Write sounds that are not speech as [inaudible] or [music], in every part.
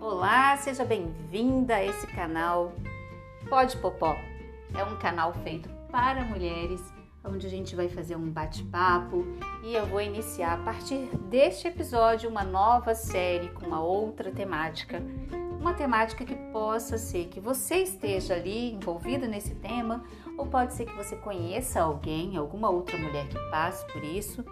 Olá, seja bem-vinda a esse canal Pode Popó. É um canal feito para mulheres, onde a gente vai fazer um bate-papo e eu vou iniciar a partir deste episódio uma nova série com uma outra temática. Uma temática que possa ser que você esteja ali envolvida nesse tema, ou pode ser que você conheça alguém, alguma outra mulher que passe por isso,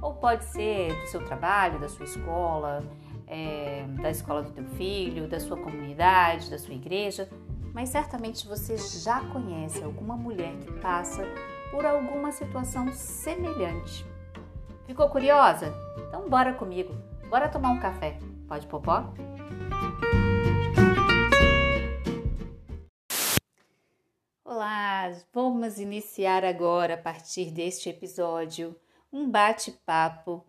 ou pode ser do seu trabalho, da sua escola, é, da escola do teu filho, da sua comunidade, da sua igreja mas certamente você já conhece alguma mulher que passa por alguma situação semelhante. Ficou curiosa? Então bora comigo, bora tomar um café. Pode popó? Olá, vamos iniciar agora a partir deste episódio um bate-papo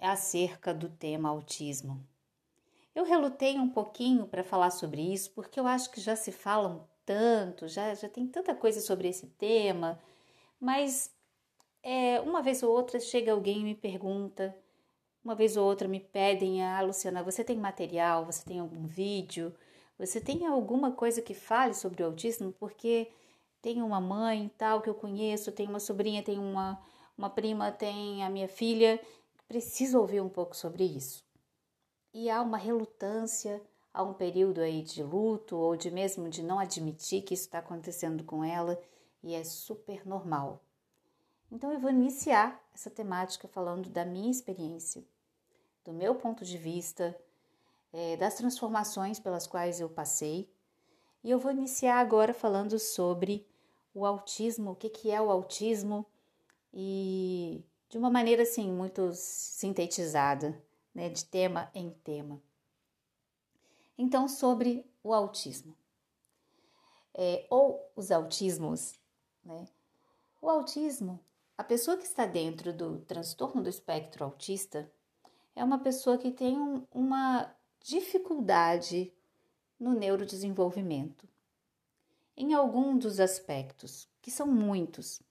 acerca do tema autismo. Eu relutei um pouquinho para falar sobre isso, porque eu acho que já se falam tanto, já, já tem tanta coisa sobre esse tema, mas é, uma vez ou outra chega alguém e me pergunta, uma vez ou outra me pedem, ah, Luciana, você tem material, você tem algum vídeo, você tem alguma coisa que fale sobre o autismo? Porque tem uma mãe tal que eu conheço, tem uma sobrinha, tem uma, uma prima, tem a minha filha, preciso ouvir um pouco sobre isso. E há uma relutância, há um período aí de luto ou de mesmo de não admitir que isso está acontecendo com ela e é super normal. Então eu vou iniciar essa temática falando da minha experiência, do meu ponto de vista, é, das transformações pelas quais eu passei. E eu vou iniciar agora falando sobre o autismo, o que, que é o autismo e de uma maneira assim muito sintetizada né, de tema em tema. Então, sobre o autismo, é, ou os autismos, né? O autismo, a pessoa que está dentro do transtorno do espectro autista é uma pessoa que tem um, uma dificuldade no neurodesenvolvimento, em algum dos aspectos, que são muitos.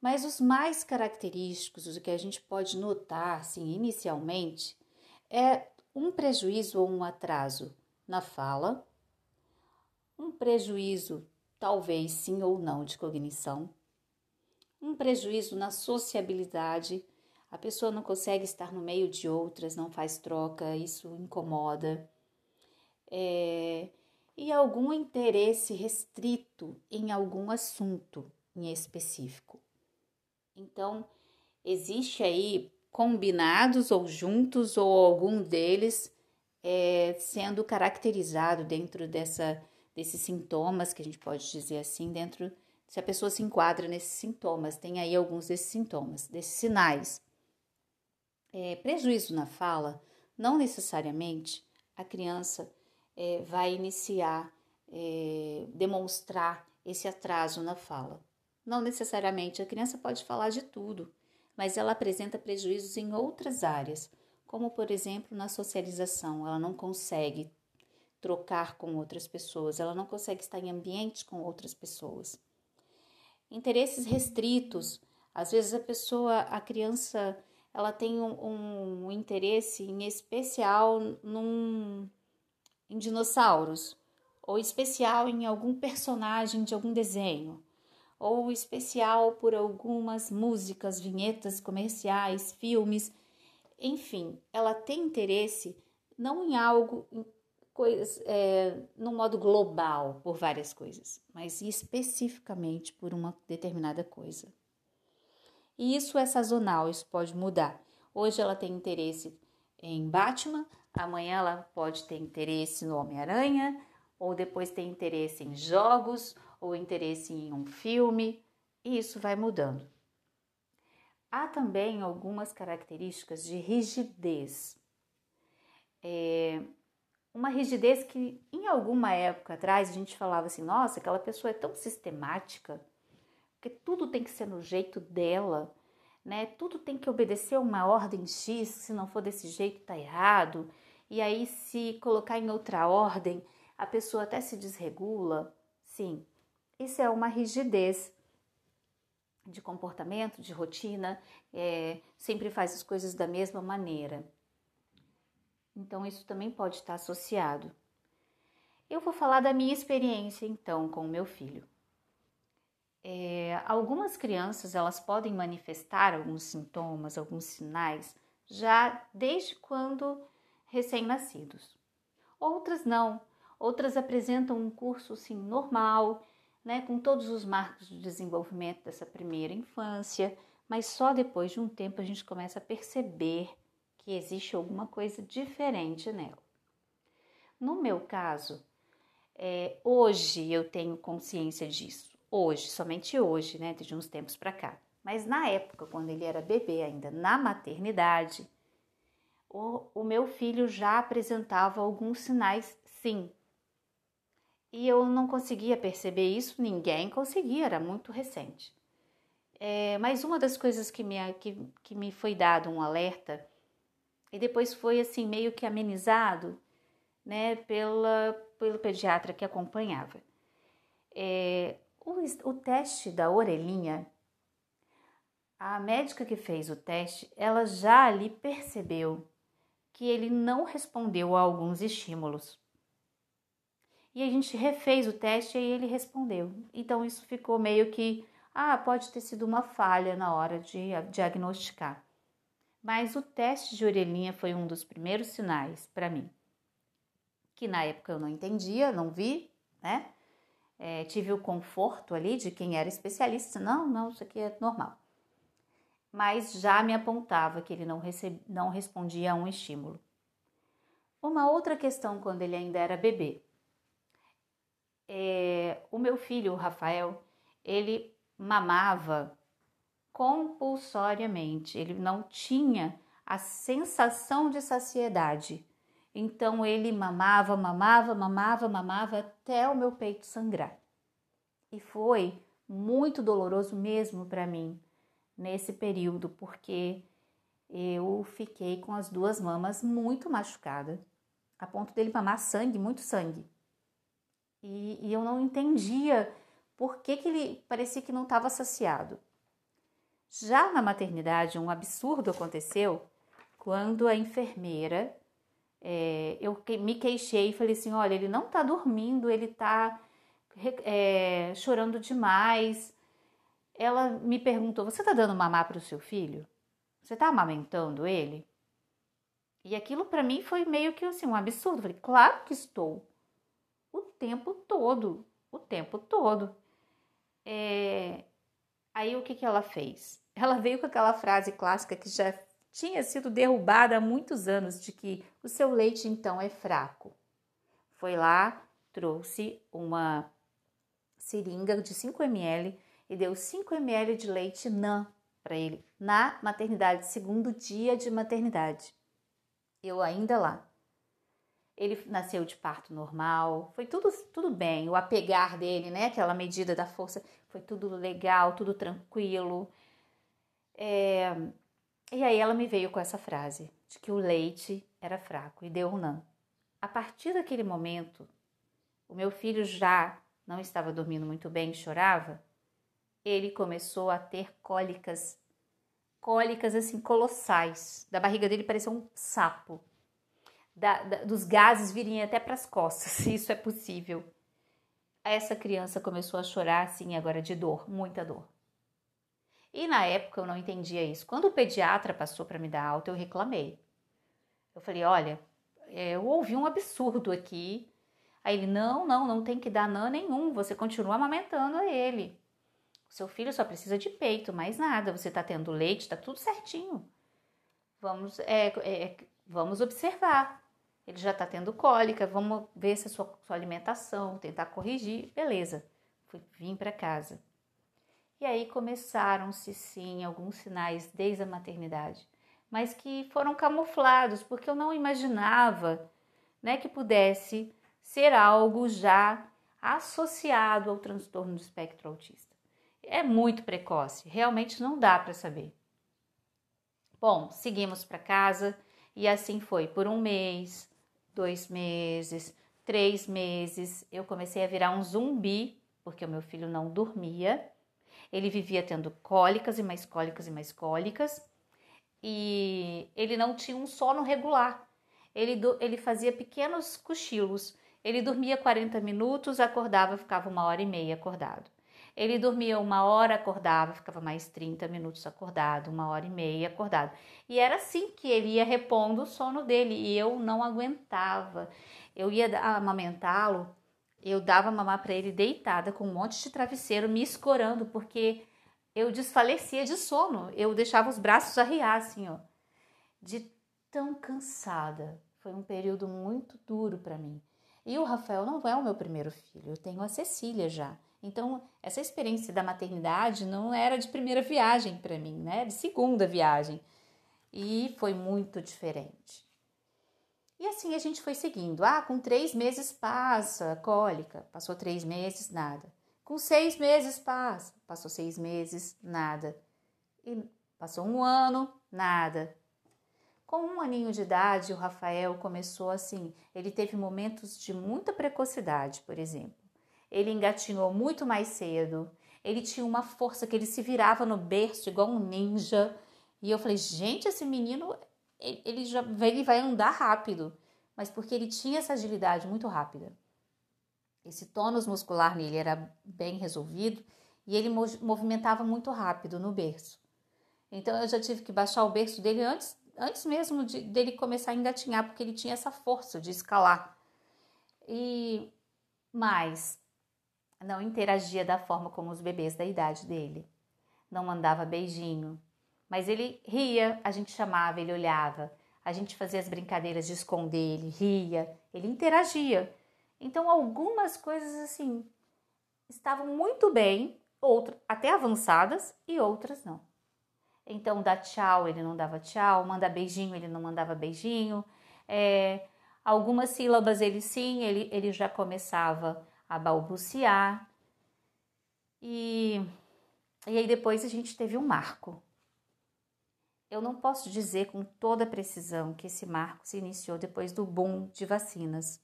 Mas os mais característicos, o que a gente pode notar, assim, inicialmente, é um prejuízo ou um atraso na fala, um prejuízo, talvez sim ou não, de cognição, um prejuízo na sociabilidade, a pessoa não consegue estar no meio de outras, não faz troca, isso incomoda. É, e algum interesse restrito em algum assunto em específico. Então, existe aí combinados ou juntos ou algum deles é, sendo caracterizado dentro dessa, desses sintomas, que a gente pode dizer assim, dentro se a pessoa se enquadra nesses sintomas, tem aí alguns desses sintomas, desses sinais. É, prejuízo na fala, não necessariamente a criança é, vai iniciar, é, demonstrar esse atraso na fala. Não necessariamente a criança pode falar de tudo, mas ela apresenta prejuízos em outras áreas, como por exemplo na socialização. Ela não consegue trocar com outras pessoas, ela não consegue estar em ambientes com outras pessoas. Interesses restritos. Às vezes a pessoa, a criança, ela tem um, um interesse em especial num, em dinossauros, ou especial em algum personagem de algum desenho ou especial por algumas músicas, vinhetas comerciais, filmes, enfim, ela tem interesse não em algo, coisas, é, no modo global por várias coisas, mas especificamente por uma determinada coisa. E isso é sazonal, isso pode mudar. Hoje ela tem interesse em Batman, amanhã ela pode ter interesse no Homem-Aranha, ou depois tem interesse em jogos, ou interesse em um filme, e isso vai mudando. Há também algumas características de rigidez. Uma rigidez que em alguma época atrás a gente falava assim: nossa, aquela pessoa é tão sistemática, porque tudo tem que ser no jeito dela, né? Tudo tem que obedecer uma ordem X, se não for desse jeito tá errado. e aí se colocar em outra ordem, a pessoa até se desregula. Sim, isso é uma rigidez de comportamento, de rotina, é, sempre faz as coisas da mesma maneira. Então, isso também pode estar associado. Eu vou falar da minha experiência então com o meu filho. É, algumas crianças elas podem manifestar alguns sintomas, alguns sinais já desde quando recém-nascidos. Outras não. Outras apresentam um curso sim normal, né, com todos os marcos de desenvolvimento dessa primeira infância, mas só depois de um tempo a gente começa a perceber que existe alguma coisa diferente nela. No meu caso, é, hoje eu tenho consciência disso. Hoje, somente hoje, né, de uns tempos para cá. Mas na época, quando ele era bebê, ainda na maternidade, o, o meu filho já apresentava alguns sinais, sim. E eu não conseguia perceber isso, ninguém conseguia, era muito recente. É, mas uma das coisas que me, que, que me foi dado um alerta, e depois foi assim meio que amenizado, né, pela, pelo pediatra que acompanhava. É, o, o teste da orelhinha a médica que fez o teste, ela já ali percebeu que ele não respondeu a alguns estímulos. E a gente refez o teste e ele respondeu. Então isso ficou meio que, ah, pode ter sido uma falha na hora de diagnosticar. Mas o teste de orelhinha foi um dos primeiros sinais para mim, que na época eu não entendia, não vi, né? É, tive o conforto ali de quem era especialista, não, não, isso aqui é normal mas já me apontava que ele não, não respondia a um estímulo. Uma outra questão quando ele ainda era bebê. É... o meu filho, o Rafael, ele mamava compulsoriamente, ele não tinha a sensação de saciedade. Então ele mamava, mamava, mamava, mamava até o meu peito sangrar. E foi muito doloroso mesmo para mim, nesse período, porque eu fiquei com as duas mamas muito machucadas, a ponto dele mamar sangue, muito sangue. E, e eu não entendia por que, que ele parecia que não estava saciado. Já na maternidade, um absurdo aconteceu quando a enfermeira, é, eu me queixei e falei assim: olha, ele não está dormindo, ele está é, chorando demais, ela me perguntou: Você está dando mamar para o seu filho? Você está amamentando ele? E aquilo para mim foi meio que assim, um absurdo. Eu falei: Claro que estou. O tempo todo. O tempo todo. É... Aí o que, que ela fez? [laughs] Ela veio com aquela frase clássica que já tinha sido derrubada há muitos anos: de que o seu leite então é fraco. Foi lá, trouxe uma seringa de 5 ml e deu 5 ml de leite NAN para ele na maternidade, segundo dia de maternidade. Eu ainda lá. Ele nasceu de parto normal, foi tudo, tudo bem. O apegar dele, né? Aquela medida da força, foi tudo legal, tudo tranquilo. É... E aí ela me veio com essa frase de que o leite era fraco e deu NAN. A partir daquele momento, o meu filho já não estava dormindo muito bem, chorava ele começou a ter cólicas, cólicas assim colossais. Da barriga dele parecia um sapo. Da, da, dos gases virem até para as costas, se [laughs] isso é possível. Essa criança começou a chorar assim agora de dor, muita dor. E na época eu não entendia isso. Quando o pediatra passou para me dar alta, eu reclamei. Eu falei: olha, é, eu ouvi um absurdo aqui. Aí ele: não, não, não tem que dar nã nenhum, você continua amamentando ele. O seu filho só precisa de peito, mais nada. Você está tendo leite, está tudo certinho. Vamos, é, é, vamos observar. Ele já está tendo cólica, vamos ver se a sua, sua alimentação, tentar corrigir. Beleza, fui, vim para casa. E aí começaram-se sim alguns sinais desde a maternidade, mas que foram camuflados, porque eu não imaginava né, que pudesse ser algo já associado ao transtorno do espectro autista é muito precoce, realmente não dá para saber. Bom, seguimos para casa e assim foi por um mês, dois meses, três meses, eu comecei a virar um zumbi, porque o meu filho não dormia. Ele vivia tendo cólicas e mais cólicas e mais cólicas, e ele não tinha um sono regular. Ele, ele fazia pequenos cochilos. Ele dormia 40 minutos, acordava, ficava uma hora e meia acordado. Ele dormia uma hora, acordava, ficava mais 30 minutos acordado, uma hora e meia acordado. E era assim que ele ia repondo o sono dele e eu não aguentava. Eu ia amamentá-lo, eu dava mamar para ele deitada com um monte de travesseiro me escorando, porque eu desfalecia de sono. Eu deixava os braços arriar assim, ó, de tão cansada. Foi um período muito duro para mim. E o Rafael não é o meu primeiro filho, eu tenho a Cecília já. Então, essa experiência da maternidade não era de primeira viagem para mim, né? De segunda viagem. E foi muito diferente. E assim a gente foi seguindo. Ah, com três meses passa, cólica. Passou três meses, nada. Com seis meses passa. Passou seis meses, nada. E passou um ano, nada. Com um aninho de idade, o Rafael começou assim. Ele teve momentos de muita precocidade, por exemplo ele engatinhou muito mais cedo. Ele tinha uma força que ele se virava no berço igual um ninja. E eu falei, gente, esse menino, ele já ele vai andar rápido. Mas porque ele tinha essa agilidade muito rápida. Esse tônus muscular nele era bem resolvido e ele movimentava muito rápido no berço. Então eu já tive que baixar o berço dele antes, antes mesmo de, dele começar a engatinhar, porque ele tinha essa força de escalar. E mais, não interagia da forma como os bebês da idade dele. Não mandava beijinho, mas ele ria, a gente chamava, ele olhava, a gente fazia as brincadeiras de esconder, ele ria, ele interagia. Então algumas coisas assim estavam muito bem, outras até avançadas e outras não. Então dar tchau ele não dava tchau, mandar beijinho ele não mandava beijinho. É, algumas sílabas ele sim, ele, ele já começava a balbuciar. E, e aí depois a gente teve um marco. Eu não posso dizer com toda precisão que esse marco se iniciou depois do boom de vacinas,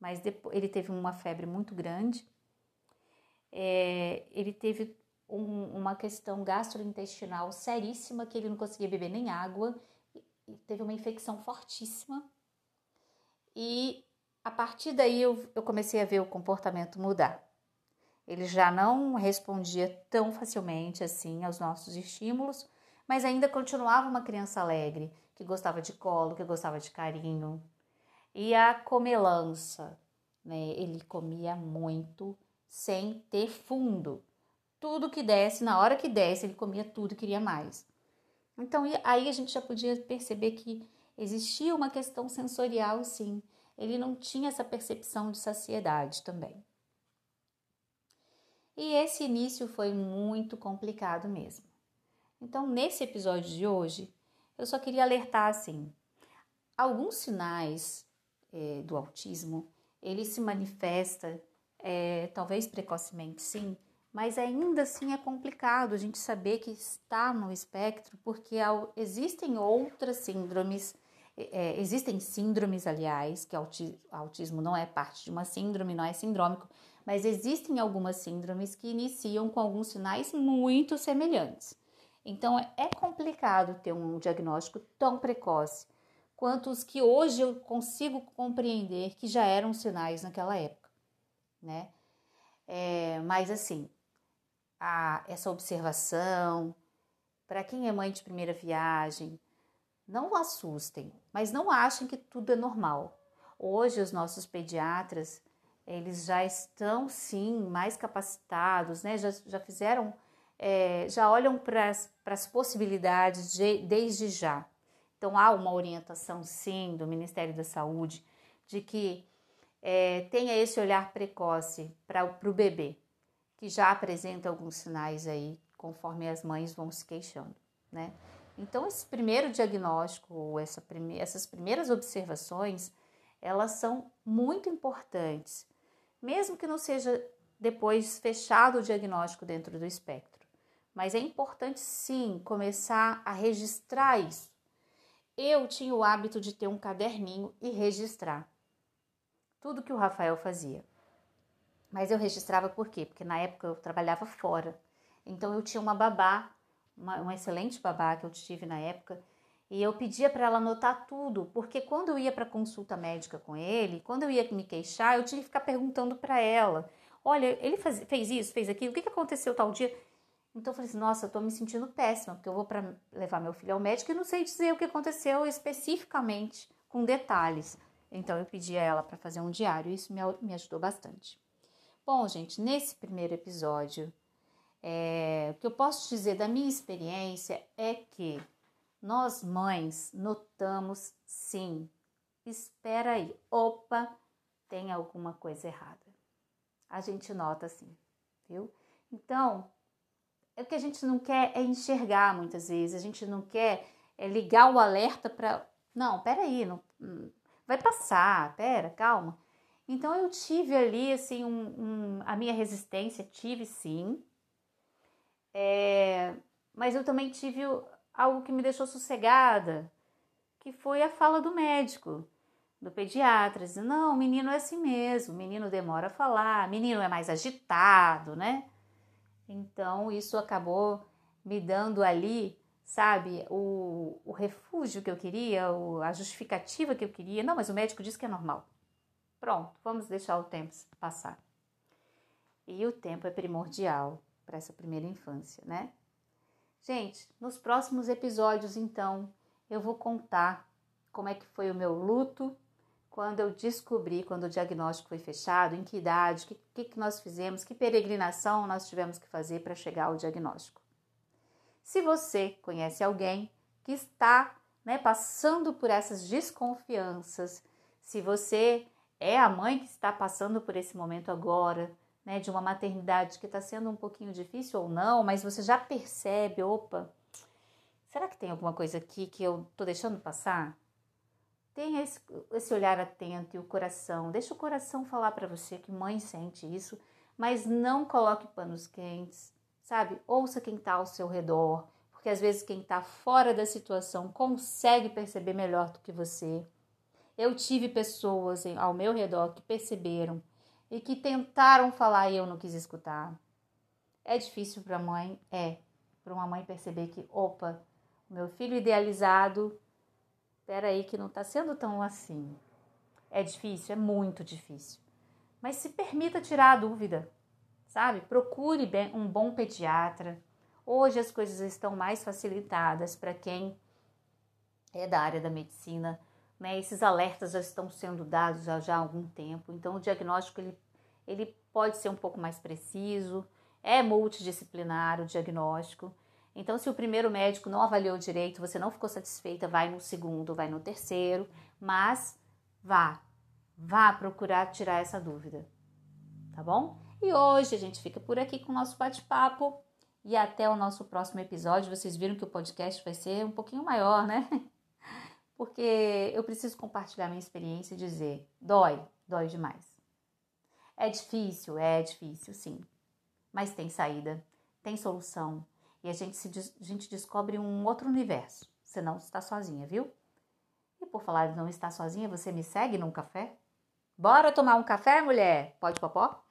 mas depois, ele teve uma febre muito grande, é, ele teve um, uma questão gastrointestinal seríssima, que ele não conseguia beber nem água, teve uma infecção fortíssima, e a partir daí eu, eu comecei a ver o comportamento mudar. Ele já não respondia tão facilmente assim aos nossos estímulos, mas ainda continuava uma criança alegre, que gostava de colo, que gostava de carinho. E a comelança, né? Ele comia muito sem ter fundo. Tudo que desse, na hora que desse, ele comia tudo e queria mais. Então aí a gente já podia perceber que existia uma questão sensorial, sim, ele não tinha essa percepção de saciedade também. E esse início foi muito complicado mesmo. Então, nesse episódio de hoje, eu só queria alertar assim: alguns sinais é, do autismo ele se manifesta, é, talvez precocemente, sim, mas ainda assim é complicado a gente saber que está no espectro, porque existem outras síndromes é, existem síndromes, aliás, que autismo não é parte de uma síndrome, não é sindrômico, mas existem algumas síndromes que iniciam com alguns sinais muito semelhantes. Então é complicado ter um diagnóstico tão precoce quanto os que hoje eu consigo compreender que já eram sinais naquela época, né? É, mas assim, a, essa observação, para quem é mãe de primeira viagem, não assustem, mas não achem que tudo é normal. Hoje os nossos pediatras, eles já estão sim mais capacitados, né? Já, já fizeram, é, já olham para as possibilidades de, desde já. Então há uma orientação sim do Ministério da Saúde de que é, tenha esse olhar precoce para o bebê, que já apresenta alguns sinais aí, conforme as mães vão se queixando, né? Então, esse primeiro diagnóstico, essa prime essas primeiras observações, elas são muito importantes, mesmo que não seja depois fechado o diagnóstico dentro do espectro. Mas é importante sim começar a registrar isso. eu tinha o hábito de ter um caderninho e registrar tudo que o Rafael fazia. Mas eu registrava por quê? Porque na época eu trabalhava fora. Então eu tinha uma babá, uma, uma excelente babá que eu tive na época, e eu pedia para ela anotar tudo, porque quando eu ia para consulta médica com ele, quando eu ia me queixar, eu tinha que ficar perguntando para ela: olha, ele faz, fez isso, fez aquilo, o que, que aconteceu tal dia? Então eu falei assim: nossa, eu tô me sentindo péssima, porque eu vou para levar meu filho ao médico e não sei dizer o que aconteceu especificamente, com detalhes. Então eu pedi a ela para fazer um diário, e isso me, me ajudou bastante. Bom, gente, nesse primeiro episódio, é, o que eu posso dizer da minha experiência é que nós mães notamos sim. Espera aí, opa, tem alguma coisa errada. A gente nota sim, viu? Então, é o que a gente não quer é enxergar muitas vezes, a gente não quer é ligar o alerta para. Não, peraí, não, hum, vai passar, pera, calma. Então eu tive ali assim um, um, a minha resistência, tive sim, é, mas eu também tive algo que me deixou sossegada, que foi a fala do médico, do pediatra, dizendo, não, o menino é assim mesmo, o menino demora a falar, o menino é mais agitado, né? Então isso acabou me dando ali, sabe, o, o refúgio que eu queria, o, a justificativa que eu queria. Não, mas o médico disse que é normal. Pronto, vamos deixar o tempo passar. E o tempo é primordial para essa primeira infância, né? Gente, nos próximos episódios, então, eu vou contar como é que foi o meu luto quando eu descobri, quando o diagnóstico foi fechado, em que idade, o que, que, que nós fizemos, que peregrinação nós tivemos que fazer para chegar ao diagnóstico. Se você conhece alguém que está né, passando por essas desconfianças, se você é a mãe que está passando por esse momento agora, né, de uma maternidade que está sendo um pouquinho difícil ou não, mas você já percebe, opa, será que tem alguma coisa aqui que eu estou deixando passar? Tenha esse, esse olhar atento e o coração. Deixa o coração falar para você que mãe sente isso, mas não coloque panos quentes, sabe? Ouça quem está ao seu redor, porque às vezes quem está fora da situação consegue perceber melhor do que você. Eu tive pessoas ao meu redor que perceberam e que tentaram falar e eu não quis escutar. É difícil para a mãe? É. Para uma mãe perceber que, opa, meu filho idealizado, peraí, que não está sendo tão assim. É difícil? É muito difícil. Mas se permita tirar a dúvida, sabe? Procure um bom pediatra. Hoje as coisas estão mais facilitadas para quem é da área da medicina né? Esses alertas já estão sendo dados já, já há algum tempo, então o diagnóstico ele, ele pode ser um pouco mais preciso, é multidisciplinar o diagnóstico. Então, se o primeiro médico não avaliou direito, você não ficou satisfeita, vai no segundo, vai no terceiro, mas vá, vá procurar tirar essa dúvida, tá bom? E hoje a gente fica por aqui com o nosso bate-papo e até o nosso próximo episódio. Vocês viram que o podcast vai ser um pouquinho maior, né? Porque eu preciso compartilhar minha experiência e dizer: dói, dói demais. É difícil, é difícil, sim, mas tem saída, tem solução e a gente, se, a gente descobre um outro universo. Você não está sozinha, viu? E por falar de não estar sozinha, você me segue num café? Bora tomar um café, mulher? Pode popó?